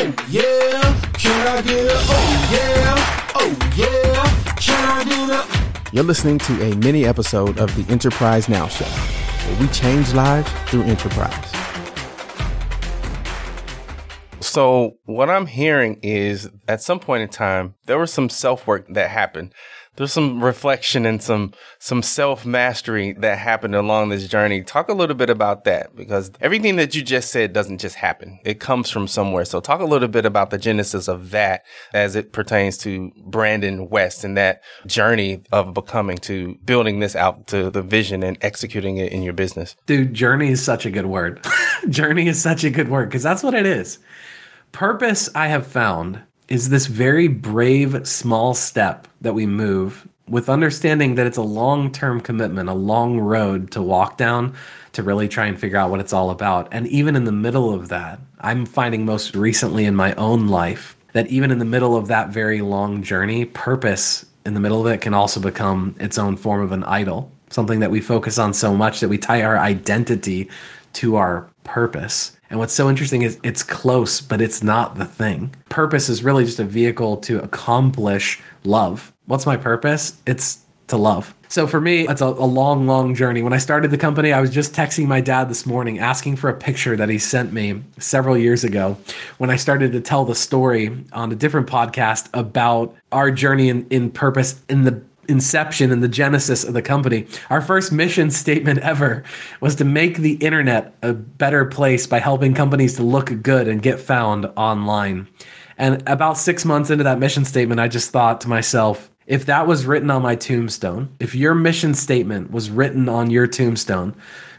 Oh yeah, can I get a oh yeah, oh yeah, can I get a? You're listening to a mini episode of the Enterprise Now Show, where we change lives through enterprise. So, what I'm hearing is at some point in time, there was some self work that happened there's some reflection and some some self mastery that happened along this journey. Talk a little bit about that because everything that you just said doesn't just happen. It comes from somewhere. So talk a little bit about the genesis of that as it pertains to Brandon West and that journey of becoming to building this out to the vision and executing it in your business. Dude, journey is such a good word. journey is such a good word because that's what it is. Purpose, I have found, is this very brave small step that we move with understanding that it's a long term commitment, a long road to walk down to really try and figure out what it's all about. And even in the middle of that, I'm finding most recently in my own life that even in the middle of that very long journey, purpose in the middle of it can also become its own form of an idol, something that we focus on so much that we tie our identity to our purpose. And what's so interesting is it's close, but it's not the thing. Purpose is really just a vehicle to accomplish love. What's my purpose? It's to love. So for me, it's a, a, long, long journey. When I started the company, I was just texting my dad this morning asking for a picture that he sent me several years ago when I started to tell the story on a different podcast about our journey in, in purpose in the inception and the genesis of the company. Our first mission statement ever was to make the internet a better place by helping companies to look good and get found online. And about six months into that mission statement, I just thought to myself, if that was written on my tombstone, if your mission statement was written on your tombstone,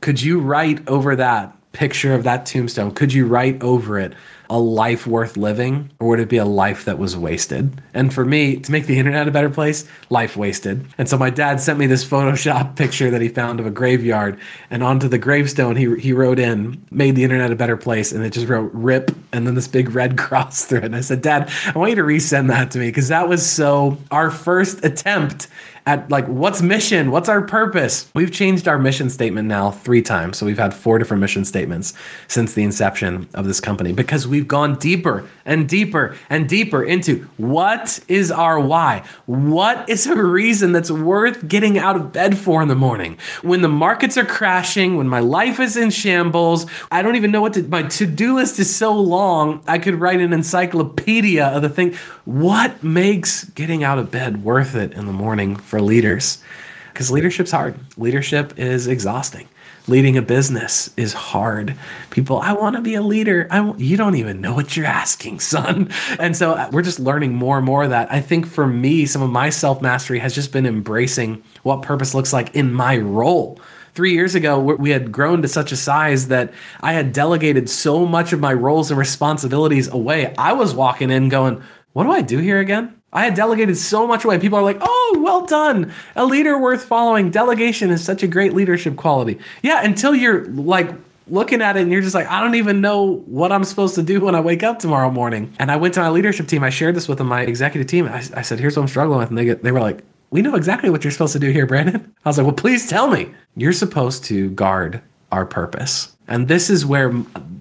could you write over that picture of that tombstone? Could you write over it a life worth living or would it be a life that was wasted? And for me, to make the internet a better place, life wasted. And so my dad sent me this Photoshop picture that he found of a graveyard. And onto the gravestone, he, he wrote in, made the internet a better place. And it just wrote RIP and then this big red cross through it. And I said, Dad, I want you to resend that to me because that was so our first attempt at like what's mission? What's our purpose? We've changed our mission statement now three times. So we've had four different mission statements since the inception of this company because we've gone deeper and deeper and deeper into what is our why? What is a reason that's worth getting out of bed for in the morning? When the markets are crashing when my life is in shambles i don't even know what to my to-do list is so long i could write an encyclopedia of the thing. What makes getting out of bed worth it in the morning for leaders because leadership's hard. Leadership is exhausting. Leading a business is hard. People, I want to be a leader. I you don't even know what you're asking, son. And so uh, we're just learning more and more of that. I think for me, some of my self mastery has just been embracing what purpose looks like in my role three years ago, we had grown to such a size that I had delegated so much of my roles and responsibilities away. I was walking in going, What do I do here again? I had delegated so much away. People are like, oh, well done. A leader worth following. Delegation is such a great leadership quality. Yeah, until you're like looking at it and you're just like, I don't even know what I'm supposed to do when I wake up tomorrow morning. And I went to my leadership team. I shared this with them, my executive team. I, I said, here's what I'm struggling with. And they, they were like, we know exactly what you're supposed to do here, Brandon. I was like, well, please tell me. You're supposed to guard our purpose. And this is where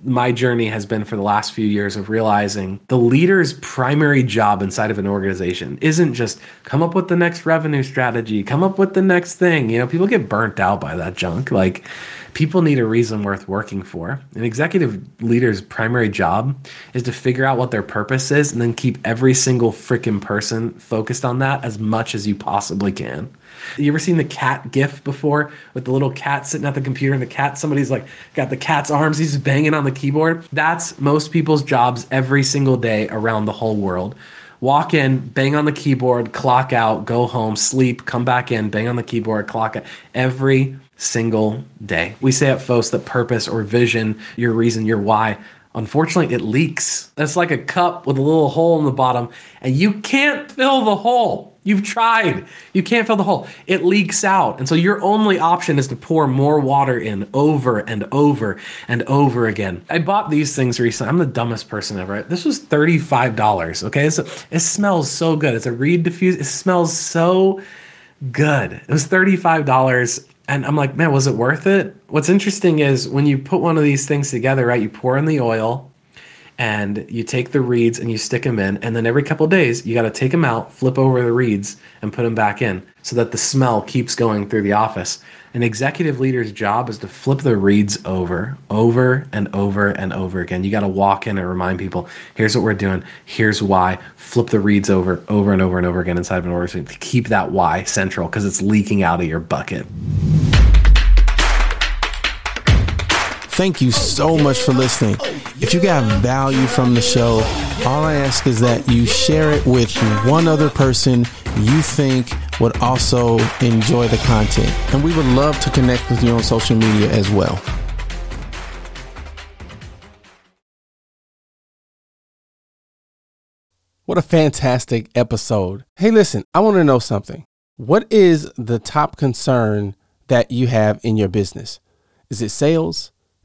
my journey has been for the last few years of realizing the leader's primary job inside of an organization isn't just come up with the next revenue strategy, come up with the next thing. You know, people get burnt out by that junk. Like, people need a reason worth working for. An executive leader's primary job is to figure out what their purpose is and then keep every single freaking person focused on that as much as you possibly can. You ever seen the cat gif before with the little cat sitting at the computer and the cat, somebody's like got the cat's arms, he's banging on the keyboard? That's most people's jobs every single day around the whole world. Walk in, bang on the keyboard, clock out, go home, sleep, come back in, bang on the keyboard, clock out. Every single day. We say at FOS that purpose or vision, your reason, your why, unfortunately, it leaks. It's like a cup with a little hole in the bottom, and you can't fill the hole. You've tried. You can't fill the hole. It leaks out. And so your only option is to pour more water in over and over and over again. I bought these things recently. I'm the dumbest person ever. This was $35. Okay. So it smells so good. It's a reed diffuse. It smells so good. It was $35. And I'm like, man, was it worth it? What's interesting is when you put one of these things together, right? You pour in the oil, and you take the reeds and you stick them in and then every couple days you got to take them out flip over the reeds and put them back in so that the smell keeps going through the office an executive leader's job is to flip the reeds over over and over and over again you got to walk in and remind people here's what we're doing here's why flip the reeds over over and over and over again inside of an organization to keep that why central because it's leaking out of your bucket Thank you so much for listening. If you got value from the show, all I ask is that you share it with one other person you think would also enjoy the content. And we would love to connect with you on social media as well. What a fantastic episode. Hey, listen, I want to know something. What is the top concern that you have in your business? Is it sales?